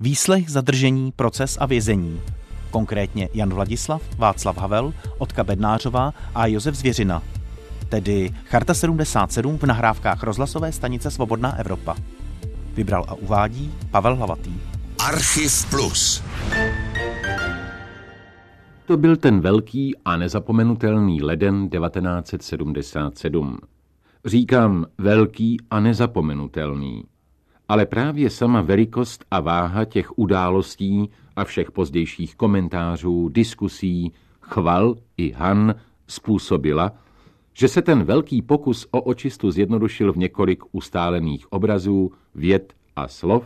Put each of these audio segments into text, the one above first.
Výslech, zadržení, proces a vězení. Konkrétně Jan Vladislav, Václav Havel, Otka Bednářová a Josef Zvěřina. Tedy Charta 77 v nahrávkách rozhlasové stanice Svobodná Evropa. Vybral a uvádí Pavel Hlavatý. Archiv Plus. To byl ten velký a nezapomenutelný leden 1977. Říkám velký a nezapomenutelný. Ale právě sama velikost a váha těch událostí a všech pozdějších komentářů, diskusí, chval i han způsobila, že se ten velký pokus o očistu zjednodušil v několik ustálených obrazů, věd a slov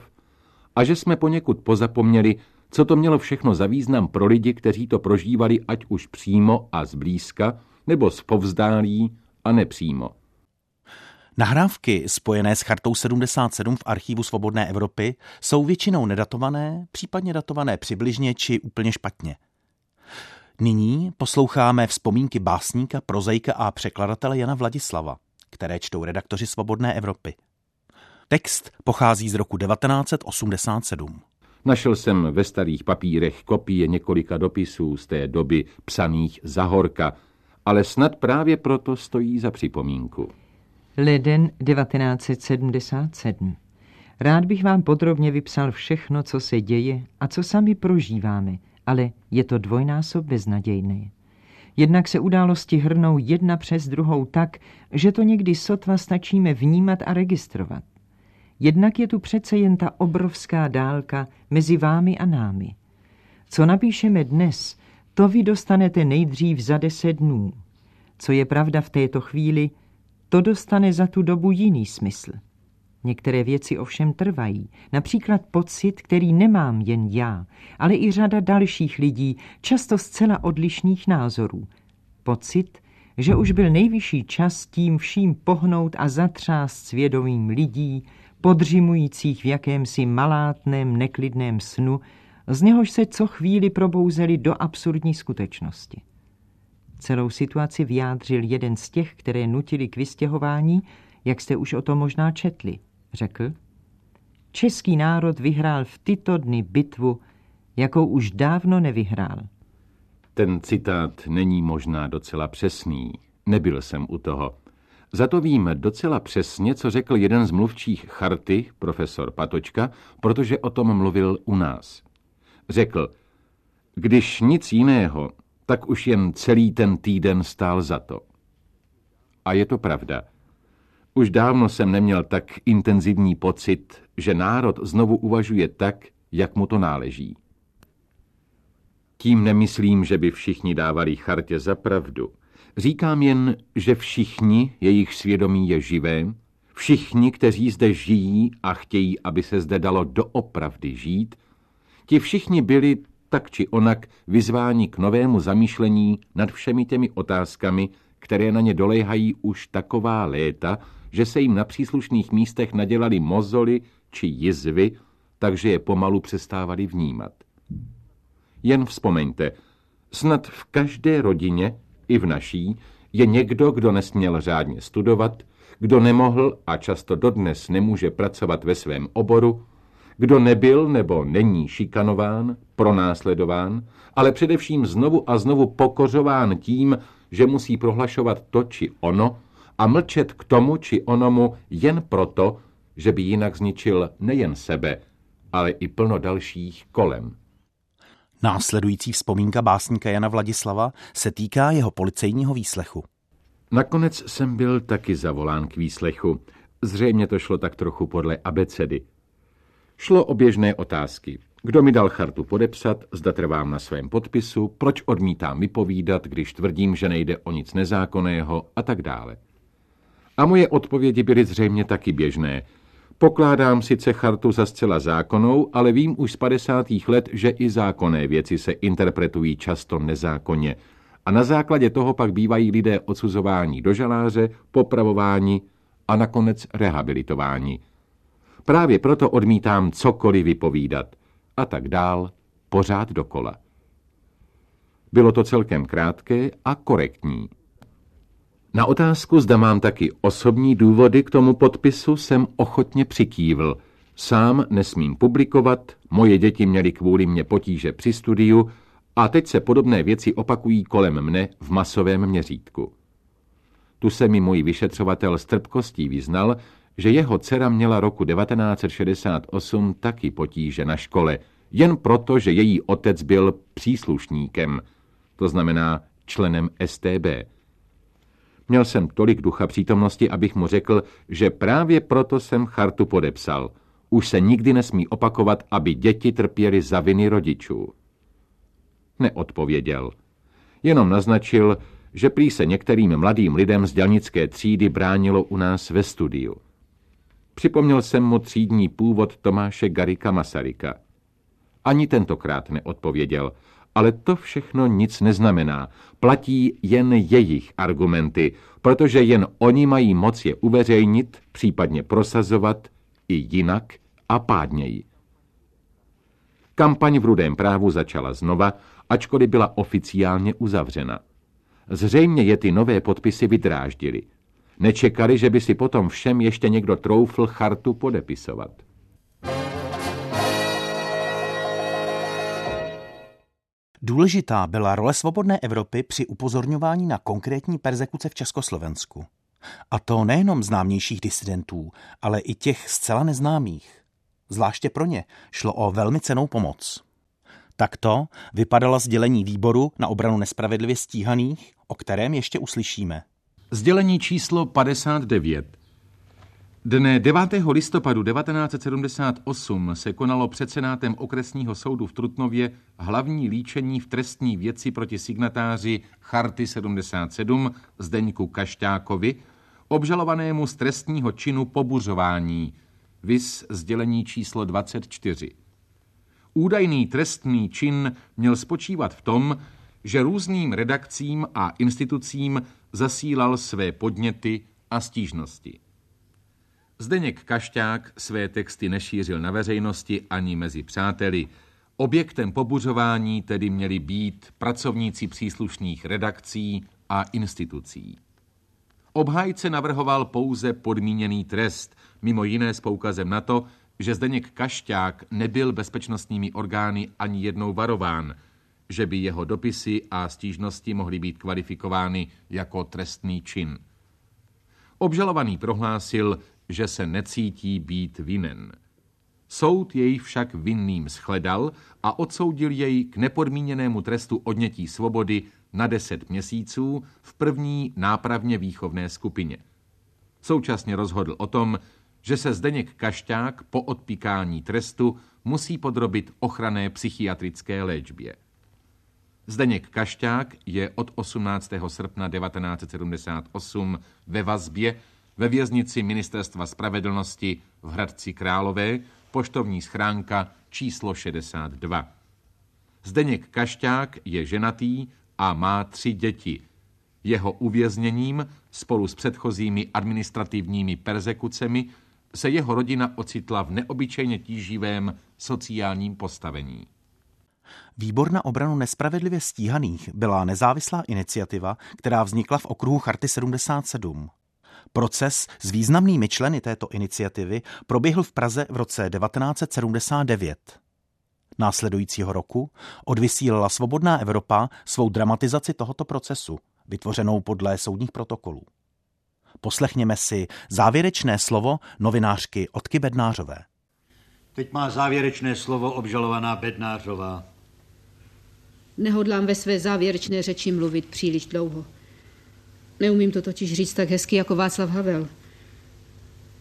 a že jsme poněkud pozapomněli, co to mělo všechno za význam pro lidi, kteří to prožívali ať už přímo a zblízka, nebo z povzdálí a nepřímo. Nahrávky spojené s chartou 77 v archivu Svobodné Evropy jsou většinou nedatované, případně datované přibližně či úplně špatně. Nyní posloucháme vzpomínky básníka, prozejka a překladatele Jana Vladislava, které čtou redaktoři Svobodné Evropy. Text pochází z roku 1987. Našel jsem ve starých papírech kopie několika dopisů z té doby psaných za horka, ale snad právě proto stojí za připomínku. Leden 1977. Rád bych vám podrobně vypsal všechno, co se děje a co sami prožíváme, ale je to dvojnásob beznadějné. Jednak se události hrnou jedna přes druhou tak, že to někdy sotva stačíme vnímat a registrovat. Jednak je tu přece jen ta obrovská dálka mezi vámi a námi. Co napíšeme dnes, to vy dostanete nejdřív za deset dnů. Co je pravda v této chvíli, to dostane za tu dobu jiný smysl. Některé věci ovšem trvají, například pocit, který nemám jen já, ale i řada dalších lidí, často zcela odlišných názorů. Pocit, že už byl nejvyšší čas tím vším pohnout a zatřást svědomím lidí, podřimujících v jakémsi malátném, neklidném snu, z něhož se co chvíli probouzeli do absurdní skutečnosti. Celou situaci vyjádřil jeden z těch, které nutili k vystěhování, jak jste už o tom možná četli. Řekl, český národ vyhrál v tyto dny bitvu, jakou už dávno nevyhrál. Ten citát není možná docela přesný. Nebyl jsem u toho. Za to vím docela přesně, co řekl jeden z mluvčích charty, profesor Patočka, protože o tom mluvil u nás. Řekl, když nic jiného, tak už jen celý ten týden stál za to. A je to pravda. Už dávno jsem neměl tak intenzivní pocit, že národ znovu uvažuje tak, jak mu to náleží. Tím nemyslím, že by všichni dávali chartě za pravdu. Říkám jen, že všichni, jejich svědomí je živé, všichni, kteří zde žijí a chtějí, aby se zde dalo doopravdy žít, ti všichni byli tak či onak vyzváni k novému zamýšlení nad všemi těmi otázkami, které na ně doléhají už taková léta, že se jim na příslušných místech nadělali mozoly či jizvy, takže je pomalu přestávali vnímat. Jen vzpomeňte, snad v každé rodině, i v naší, je někdo, kdo nesměl řádně studovat, kdo nemohl a často dodnes nemůže pracovat ve svém oboru, kdo nebyl nebo není šikanován, pronásledován, ale především znovu a znovu pokořován tím, že musí prohlašovat to či ono a mlčet k tomu či onomu jen proto, že by jinak zničil nejen sebe, ale i plno dalších kolem. Následující vzpomínka básníka Jana Vladislava se týká jeho policejního výslechu. Nakonec jsem byl taky zavolán k výslechu. Zřejmě to šlo tak trochu podle abecedy. Šlo o běžné otázky. Kdo mi dal chartu podepsat, zda trvám na svém podpisu, proč odmítám vypovídat, když tvrdím, že nejde o nic nezákonného a tak dále. A moje odpovědi byly zřejmě taky běžné. Pokládám sice chartu za zcela zákonnou, ale vím už z 50. let, že i zákonné věci se interpretují často nezákonně. A na základě toho pak bývají lidé odsuzováni do žaláře, popravováni a nakonec rehabilitováni. Právě proto odmítám cokoliv vypovídat. A tak dál, pořád dokola. Bylo to celkem krátké a korektní. Na otázku, zda mám taky osobní důvody k tomu podpisu, jsem ochotně přikývl. Sám nesmím publikovat, moje děti měly kvůli mě potíže při studiu a teď se podobné věci opakují kolem mne v masovém měřítku. Tu se mi můj vyšetřovatel s trpkostí vyznal, že jeho dcera měla roku 1968 taky potíže na škole, jen proto, že její otec byl příslušníkem, to znamená členem STB. Měl jsem tolik ducha přítomnosti, abych mu řekl, že právě proto jsem chartu podepsal. Už se nikdy nesmí opakovat, aby děti trpěly za viny rodičů. Neodpověděl. Jenom naznačil, že prý se některým mladým lidem z dělnické třídy bránilo u nás ve studiu. Připomněl jsem mu třídní původ Tomáše Garika Masaryka. Ani tentokrát neodpověděl, ale to všechno nic neznamená. Platí jen jejich argumenty, protože jen oni mají moc je uveřejnit, případně prosazovat i jinak a pádněji. Kampaň v Rudém právu začala znova, ačkoliv byla oficiálně uzavřena. Zřejmě je ty nové podpisy vydráždili. Nečekali, že by si potom všem ještě někdo troufl chartu podepisovat. Důležitá byla role svobodné Evropy při upozorňování na konkrétní persekuce v Československu. A to nejenom známějších disidentů, ale i těch zcela neznámých. Zvláště pro ně šlo o velmi cenou pomoc. Takto vypadala sdělení výboru na obranu nespravedlivě stíhaných, o kterém ještě uslyšíme. Sdělení číslo 59. Dne 9. listopadu 1978 se konalo před Senátem okresního soudu v Trutnově hlavní líčení v trestní věci proti signatáři Charty 77 Zdeňku Kašťákovi, obžalovanému z trestního činu pobuřování, vys sdělení číslo 24. Údajný trestný čin měl spočívat v tom, že různým redakcím a institucím zasílal své podněty a stížnosti. Zdeněk Kašťák své texty nešířil na veřejnosti ani mezi přáteli. Objektem pobuřování tedy měli být pracovníci příslušných redakcí a institucí. Obhájce navrhoval pouze podmíněný trest, mimo jiné s poukazem na to, že Zdeněk Kašťák nebyl bezpečnostními orgány ani jednou varován, že by jeho dopisy a stížnosti mohly být kvalifikovány jako trestný čin. Obžalovaný prohlásil, že se necítí být vinen. Soud jej však vinným shledal a odsoudil jej k nepodmíněnému trestu odnětí svobody na 10 měsíců v první nápravně výchovné skupině. Současně rozhodl o tom, že se Zdeněk Kašťák po odpíkání trestu musí podrobit ochranné psychiatrické léčbě. Zdeněk Kašťák je od 18. srpna 1978 ve vazbě ve věznici Ministerstva spravedlnosti v Hradci Králové, poštovní schránka číslo 62. Zdeněk Kašťák je ženatý a má tři děti. Jeho uvězněním spolu s předchozími administrativními persekucemi se jeho rodina ocitla v neobyčejně tíživém sociálním postavení. Výbor na obranu nespravedlivě stíhaných byla nezávislá iniciativa, která vznikla v okruhu Charty 77. Proces s významnými členy této iniciativy proběhl v Praze v roce 1979. Následujícího roku odvysílala Svobodná Evropa svou dramatizaci tohoto procesu, vytvořenou podle soudních protokolů. Poslechněme si závěrečné slovo novinářky Otky Bednářové. Teď má závěrečné slovo obžalovaná Bednářová. Nehodlám ve své závěrečné řeči mluvit příliš dlouho. Neumím to totiž říct tak hezky jako Václav Havel.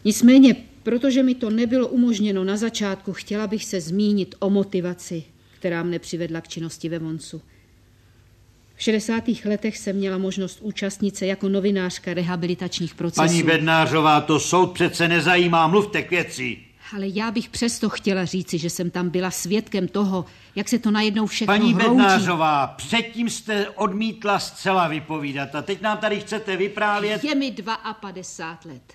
Nicméně, protože mi to nebylo umožněno na začátku, chtěla bych se zmínit o motivaci, která mne přivedla k činnosti ve Moncu. V 60. letech jsem měla možnost účastnit se jako novinářka rehabilitačních procesů. Paní Bednářová, to soud přece nezajímá, mluvte k věci. Ale já bych přesto chtěla říci, že jsem tam byla svědkem toho, jak se to najednou všechno Paní hroutí. Bednářová, předtím jste odmítla zcela vypovídat a teď nám tady chcete vyprávět... Je mi 52 let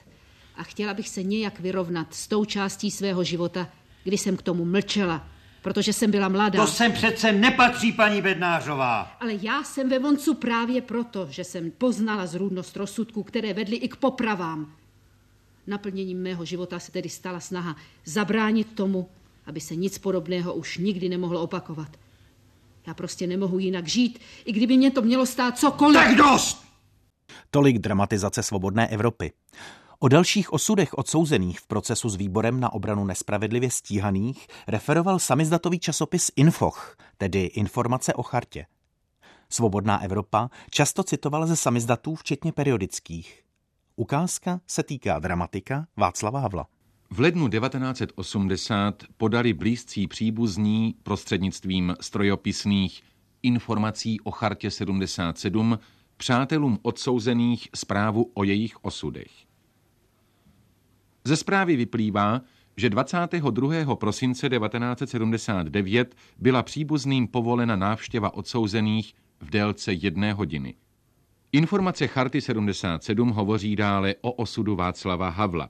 a chtěla bych se nějak vyrovnat s tou částí svého života, kdy jsem k tomu mlčela, protože jsem byla mladá. To sem přece nepatří, paní Bednářová. Ale já jsem ve Voncu právě proto, že jsem poznala zrůdnost rozsudků, které vedly i k popravám. Naplněním mého života se tedy stala snaha zabránit tomu, aby se nic podobného už nikdy nemohlo opakovat. Já prostě nemohu jinak žít, i kdyby mě to mělo stát cokoliv. Tak dost! Tolik dramatizace svobodné Evropy. O dalších osudech odsouzených v procesu s výborem na obranu nespravedlivě stíhaných referoval samizdatový časopis Infoch, tedy Informace o chartě. Svobodná Evropa často citovala ze samizdatů, včetně periodických. Ukázka se týká dramatika Václava Havla. V lednu 1980 podali blízcí příbuzní prostřednictvím strojopisných informací o chartě 77 přátelům odsouzených zprávu o jejich osudech. Ze zprávy vyplývá, že 22. prosince 1979 byla příbuzným povolena návštěva odsouzených v délce jedné hodiny. Informace Charty 77 hovoří dále o osudu Václava Havla.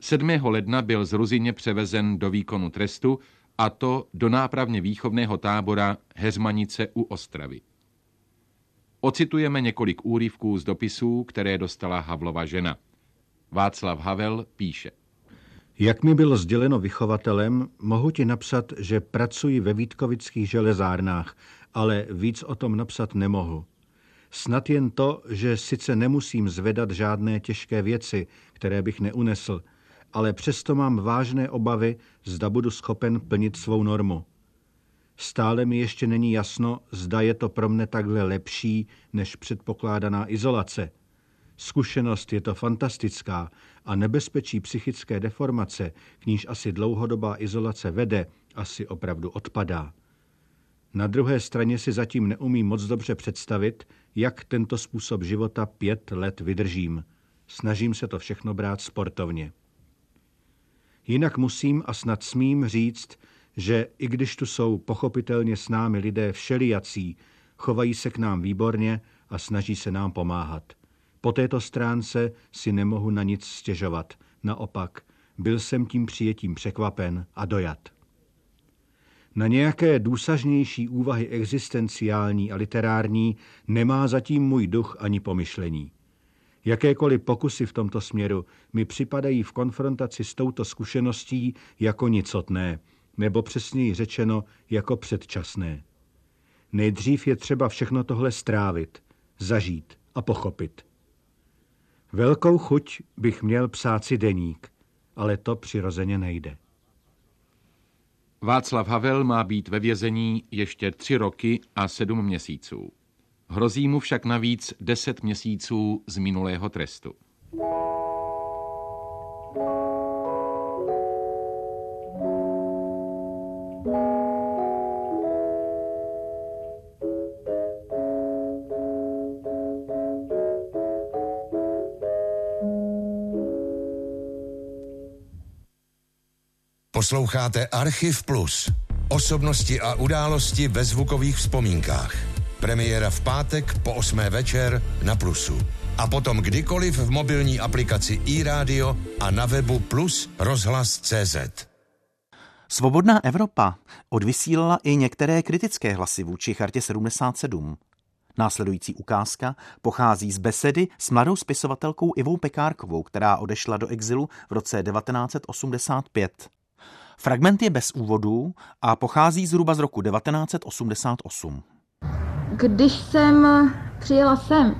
7. ledna byl z Ruzině převezen do výkonu trestu a to do nápravně výchovného tábora Heřmanice u Ostravy. Ocitujeme několik úryvků z dopisů, které dostala Havlova žena. Václav Havel píše. Jak mi bylo sděleno vychovatelem, mohu ti napsat, že pracuji ve Vítkovických železárnách, ale víc o tom napsat nemohu. Snad jen to, že sice nemusím zvedat žádné těžké věci, které bych neunesl, ale přesto mám vážné obavy, zda budu schopen plnit svou normu. Stále mi ještě není jasno, zda je to pro mne takhle lepší než předpokládaná izolace. Zkušenost je to fantastická a nebezpečí psychické deformace, k níž asi dlouhodobá izolace vede, asi opravdu odpadá. Na druhé straně si zatím neumím moc dobře představit, jak tento způsob života pět let vydržím. Snažím se to všechno brát sportovně. Jinak musím a snad smím říct, že i když tu jsou pochopitelně s námi lidé všelijací, chovají se k nám výborně a snaží se nám pomáhat. Po této stránce si nemohu na nic stěžovat. Naopak, byl jsem tím přijetím překvapen a dojat. Na nějaké důsažnější úvahy existenciální a literární nemá zatím můj duch ani pomyšlení. Jakékoliv pokusy v tomto směru mi připadají v konfrontaci s touto zkušeností jako nicotné, nebo přesněji řečeno jako předčasné. Nejdřív je třeba všechno tohle strávit, zažít a pochopit. Velkou chuť bych měl psát si deník, ale to přirozeně nejde. Václav Havel má být ve vězení ještě tři roky a sedm měsíců. Hrozí mu však navíc deset měsíců z minulého trestu. Posloucháte Archiv Plus. Osobnosti a události ve zvukových vzpomínkách. Premiéra v pátek po 8. večer na Plusu. A potom kdykoliv v mobilní aplikaci iRádio a na webu Plus rozhlas CZ. Svobodná Evropa odvysílala i některé kritické hlasy vůči Chartě 77. Následující ukázka pochází z besedy s mladou spisovatelkou Ivou Pekárkovou, která odešla do exilu v roce 1985. Fragment je bez úvodu a pochází zhruba z roku 1988. Když jsem přijela sem,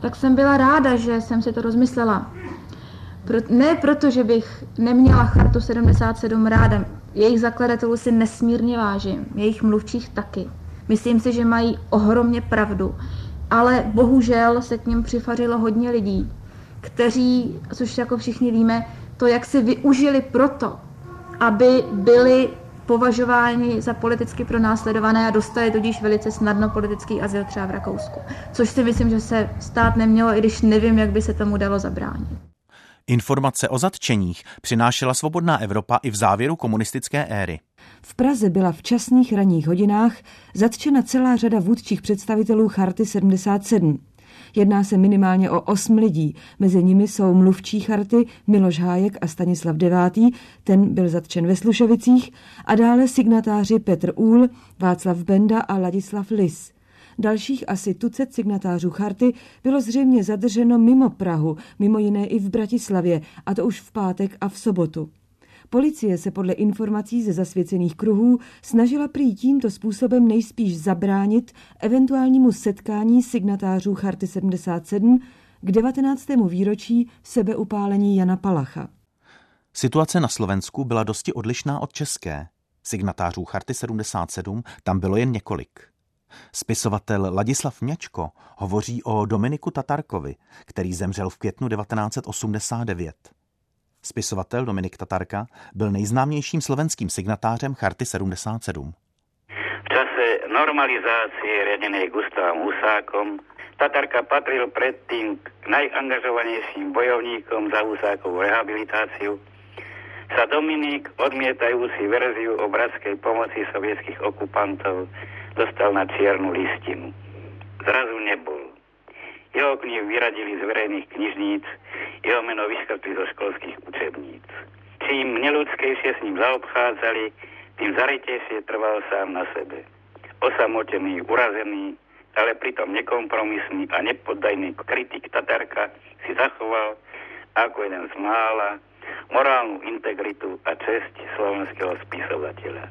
tak jsem byla ráda, že jsem si to rozmyslela. Pro, ne proto, že bych neměla chartu 77 ráda. Jejich zakladatelů si nesmírně vážím, jejich mluvčích taky. Myslím si, že mají ohromně pravdu. Ale bohužel se k ním přifařilo hodně lidí, kteří, což jako všichni víme, to jak si využili proto, aby byli považováni za politicky pronásledované a dostali tudíž velice snadno politický azyl třeba v Rakousku. Což si myslím, že se stát nemělo, i když nevím, jak by se tomu dalo zabránit. Informace o zatčeních přinášela svobodná Evropa i v závěru komunistické éry. V Praze byla v časných ranních hodinách zatčena celá řada vůdčích představitelů Charty 77. Jedná se minimálně o osm lidí. Mezi nimi jsou mluvčí charty Miloš Hájek a Stanislav Devátý, ten byl zatčen ve Slušovicích, a dále signatáři Petr Úl, Václav Benda a Ladislav Lis. Dalších asi tucet signatářů charty bylo zřejmě zadrženo mimo Prahu, mimo jiné i v Bratislavě, a to už v pátek a v sobotu. Policie se podle informací ze zasvěcených kruhů snažila prý tímto způsobem nejspíš zabránit eventuálnímu setkání signatářů Charty 77 k 19. výročí sebeupálení Jana Palacha. Situace na Slovensku byla dosti odlišná od české. Signatářů Charty 77 tam bylo jen několik. Spisovatel Ladislav Měčko hovoří o Dominiku Tatarkovi, který zemřel v květnu 1989. Spisovatel Dominik Tatarka byl nejznámějším slovenským signatářem Charty 77. V čase normalizácie riadenej Gustavom Husákom Tatarka patril predtým k najangažovanejším bojovníkom za Husákovú rehabilitáciu sa Dominik, odmietajúci verziu o bratskej pomoci sovietských okupantov, dostal na čiernu listinu. Zrazu nebol. Jeho knihy vyradili z verejných knižníc, jeho meno vyškrtli zo školských učebníc. Čím neludskejšie s ním zaobchádzali, tým zarytejšie trval sám na sebe. Osamotený, urazený, ale pritom nekompromisný a nepoddajný kritik Tatarka si zachoval ako jeden z mála morálnu integritu a česť slovenského spisovateľa.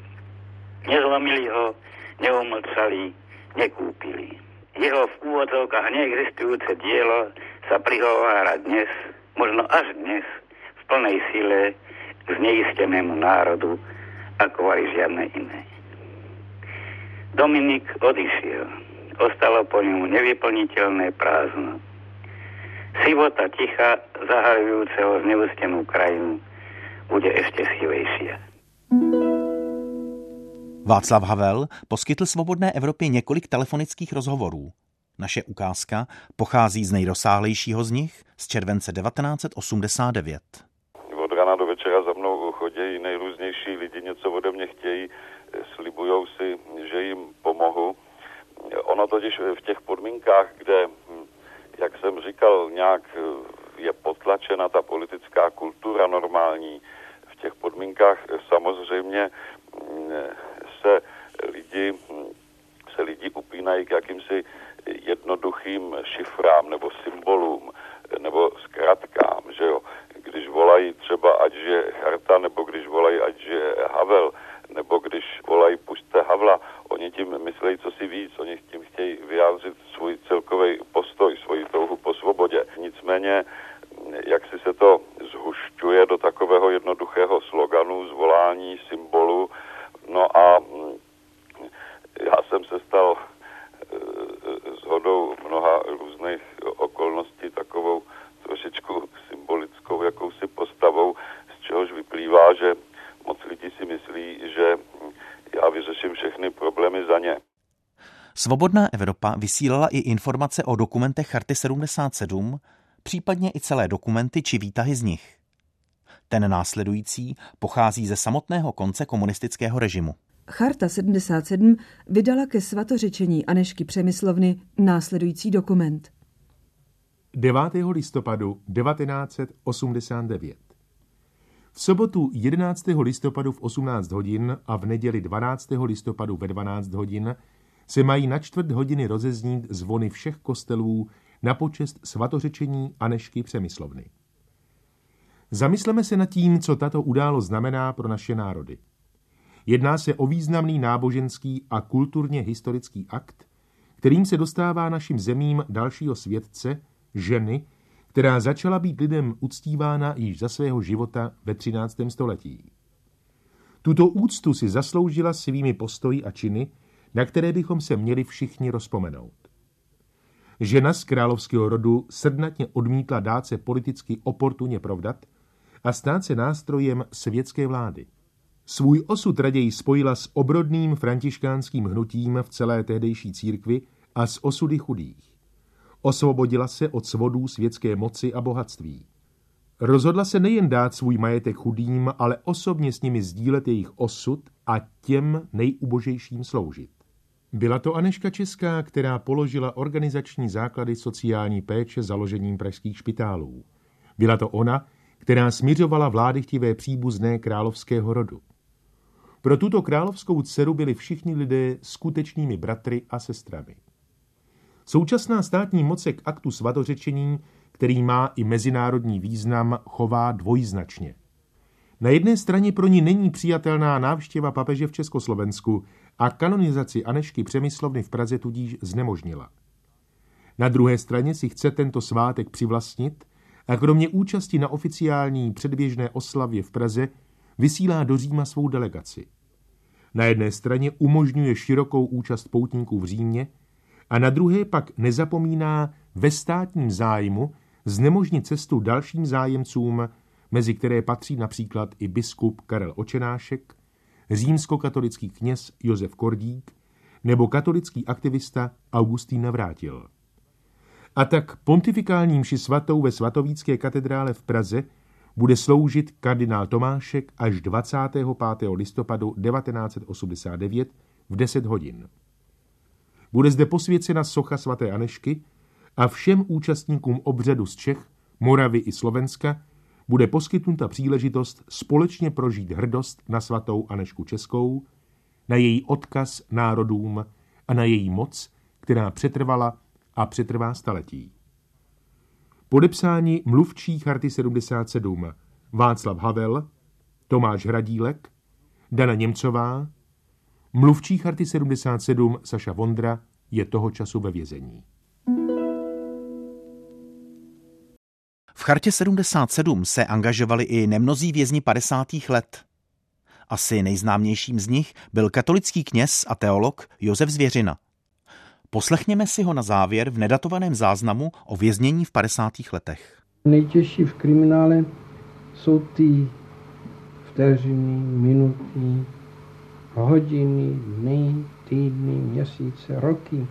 Nezlomili ho, neumlčali, nekúpili. Jeho v úvodzovkách neexistujúce dielo sa prihovára dnes, možno až dnes, v plnej sile k zneistenému národu, ako aj žiadne iné. Dominik odišiel. Ostalo po ňom nevyplniteľné prázdno. Sivota ticha, zahajujúceho zneustenú krajinu, bude ešte silejšia. Václav Havel poskytl Svobodné Evropě několik telefonických rozhovorů. Naše ukázka pochází z nejrozsáhlejšího z nich z července 1989. Od rána do večera za mnou chodí nejrůznější lidi, něco ode mě chtějí, slibujou si, že jim pomohu. Ono totiž v těch podmínkách, kde, jak jsem říkal, nějak je potlačena ta politická kultura normální, v těch podmínkách samozřejmě se lidi, se lidi upínají k jakýmsi jednoduchým šifrám nebo symbolům nebo zkratkám, že jo. Když volají třeba ať je Charta, nebo když volají ať je Havel, nebo když volají pušte Havla, oni tím myslejí co si víc, oni tím chtějí vyjádřit svůj celkový postoj, svoji touhu po svobodě. Nicméně, jak si se to zhušťuje do takového jednoduchého sloganu, zvolání, symbolu, no a jsem se stal s hodou mnoha různých okolností takovou trošičku symbolickou jakousi postavou, z čehož vyplývá, že moc lidí si myslí, že já vyřeším všechny problémy za ně. Svobodná Evropa vysílala i informace o dokumentech Charty 77, případně i celé dokumenty či výtahy z nich. Ten následující pochází ze samotného konce komunistického režimu. Charta 77 vydala ke svatořečení Anešky Přemyslovny následující dokument. 9. listopadu 1989 V sobotu 11. listopadu v 18 hodin a v neděli 12. listopadu ve 12 hodin se mají na čtvrt hodiny rozeznít zvony všech kostelů na počest svatořečení Anešky Přemyslovny. Zamysleme se nad tím, co tato událost znamená pro naše národy. Jedná se o významný náboženský a kulturně historický akt, kterým se dostává našim zemím dalšího světce, ženy, která začala být lidem uctívána již za svého života ve 13. století. Tuto úctu si zasloužila svými postoji a činy, na které bychom se měli všichni rozpomenout. Žena z královského rodu srdnatně odmítla dát se politicky oportunně provdat a stát se nástrojem světské vlády. Svůj osud raději spojila s obrodným františkánským hnutím v celé tehdejší církvi a s osudy chudých. Osvobodila se od svodů světské moci a bohatství. Rozhodla se nejen dát svůj majetek chudým, ale osobně s nimi sdílet jejich osud a těm nejubožejším sloužit. Byla to Aneška Česká, která položila organizační základy sociální péče založením pražských špitálů. Byla to ona, která směřovala vlády chtivé příbuzné královského rodu. Pro tuto královskou dceru byli všichni lidé skutečnými bratry a sestrami. Současná státní moc se k aktu svatořečení, který má i mezinárodní význam, chová dvojznačně. Na jedné straně pro ní není přijatelná návštěva papeže v Československu a kanonizaci Anešky Přemyslovny v Praze tudíž znemožnila. Na druhé straně si chce tento svátek přivlastnit a kromě účasti na oficiální předběžné oslavě v Praze vysílá do Říma svou delegaci. Na jedné straně umožňuje širokou účast poutníků v Římě a na druhé pak nezapomíná ve státním zájmu znemožnit cestu dalším zájemcům, mezi které patří například i biskup Karel Očenášek, římskokatolický kněz Josef Kordík nebo katolický aktivista Augustín Navrátil. A tak pontifikální mši svatou ve svatovícké katedrále v Praze bude sloužit kardinál Tomášek až 25. listopadu 1989 v 10 hodin. Bude zde posvěcena socha svaté Anešky a všem účastníkům obřadu z Čech, Moravy i Slovenska bude poskytnuta příležitost společně prožít hrdost na svatou Anešku Českou, na její odkaz národům a na její moc, která přetrvala a přetrvá staletí. Podepsání mluvčí Charty 77 Václav Havel, Tomáš Hradílek, Dana Němcová, mluvčí Charty 77 Saša Vondra je toho času ve vězení. V Chartě 77 se angažovali i nemnozí vězni 50. let. Asi nejznámějším z nich byl katolický kněz a teolog Josef Zvěřina. Poslechněme si ho na závěr v nedatovaném záznamu o věznění v 50. letech. Nejtěžší v kriminále jsou ty vteřiny, minuty, hodiny, dny, týdny, měsíce, roky,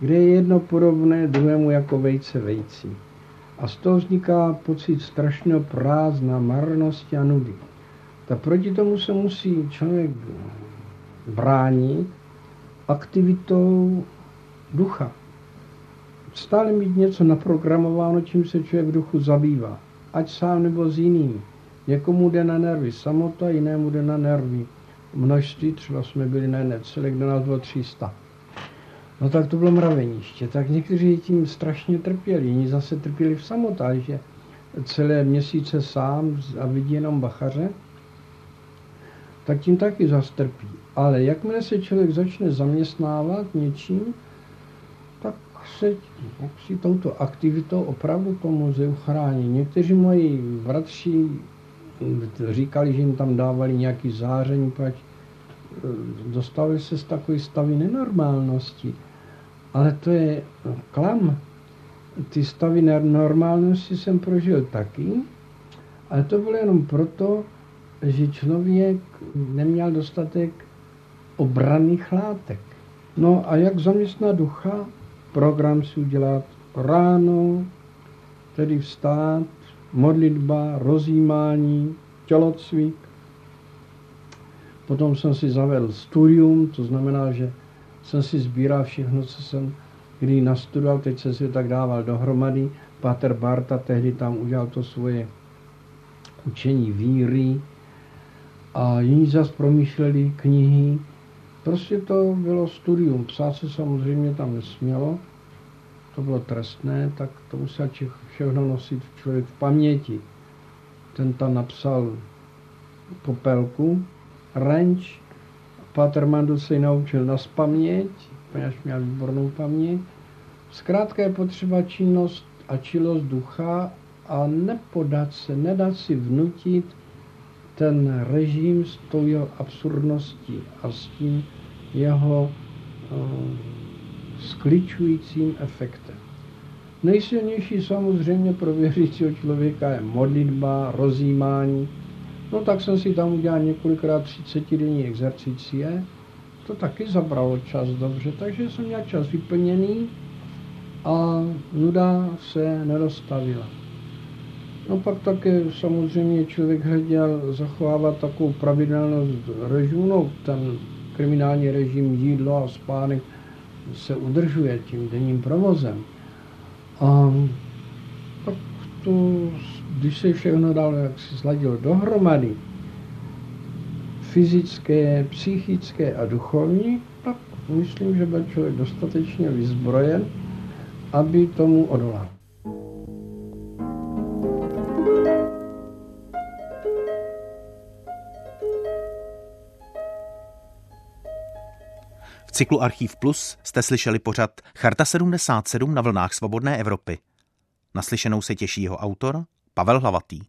kde je jedno podobné druhému jako vejce vejci. A z toho vzniká pocit strašného prázdna, marnosti a nudy. Tak proti tomu se musí člověk bránit aktivitou ducha. Stále mít něco naprogramováno, čím se člověk v duchu zabývá. Ať sám nebo s jiným. Někomu jde na nervy samota, jinému jde na nervy množství, třeba jsme byli na jedné celé, kde nás bylo 300. No tak to bylo mraveniště. Tak někteří tím strašně trpěli, jiní zase trpěli v samotách, že celé měsíce sám a vidí jenom bachaře, tak tím taky zastrpí. Ale jakmile se člověk začne zaměstnávat něčím, se si touto aktivitou opravdu to muzeum uchrání. Někteří moji bratři říkali, že jim tam dávali nějaký záření, proč dostali se z takové stavy nenormálnosti. Ale to je klam. Ty stavy normálnosti jsem prožil taky, ale to bylo jenom proto, že člověk neměl dostatek obraných látek. No a jak zaměstnat ducha? Program si udělat ráno, tedy vstát, modlitba, rozjímání, tělocvik. Potom jsem si zavedl studium, to znamená, že jsem si sbíral všechno, co jsem kdy nastudoval, teď jsem si tak dával dohromady. Pater Barta tehdy tam udělal to svoje učení víry a jiní zase promýšleli knihy. Prostě to bylo studium. Psát se samozřejmě tam nesmělo, to bylo trestné, tak to musel všechno nosit člověk v paměti. Ten tam napsal popelku, renč, Pater Mandl se ji naučil na spaměť, poněvadž měl výbornou paměť. Zkrátka je potřeba činnost a čilost ducha a nepodat se, nedat si vnutit ten režim s tou jeho absurdností a s tím jeho uh, skličujícím efektem. Nejsilnější samozřejmě pro věřícího člověka je modlitba, rozjímání, No tak jsem si tam udělal několikrát 30 denní exercicie. To taky zabralo čas dobře, takže jsem měl čas vyplněný a nuda se nedostavila. No pak také samozřejmě člověk hleděl zachovávat takovou pravidelnost režimu, no ten kriminální režim jídlo a spánek se udržuje tím denním provozem. A tak to když se všechno dalo jak si sladilo dohromady, fyzické, psychické a duchovní, tak myslím, že byl člověk dostatečně vyzbrojen aby tomu odolal. Cyklu Archiv Plus jste slyšeli pořad Charta 77 na vlnách Svobodné Evropy. Naslyšenou se těší jeho autor Pavel Hlavatý.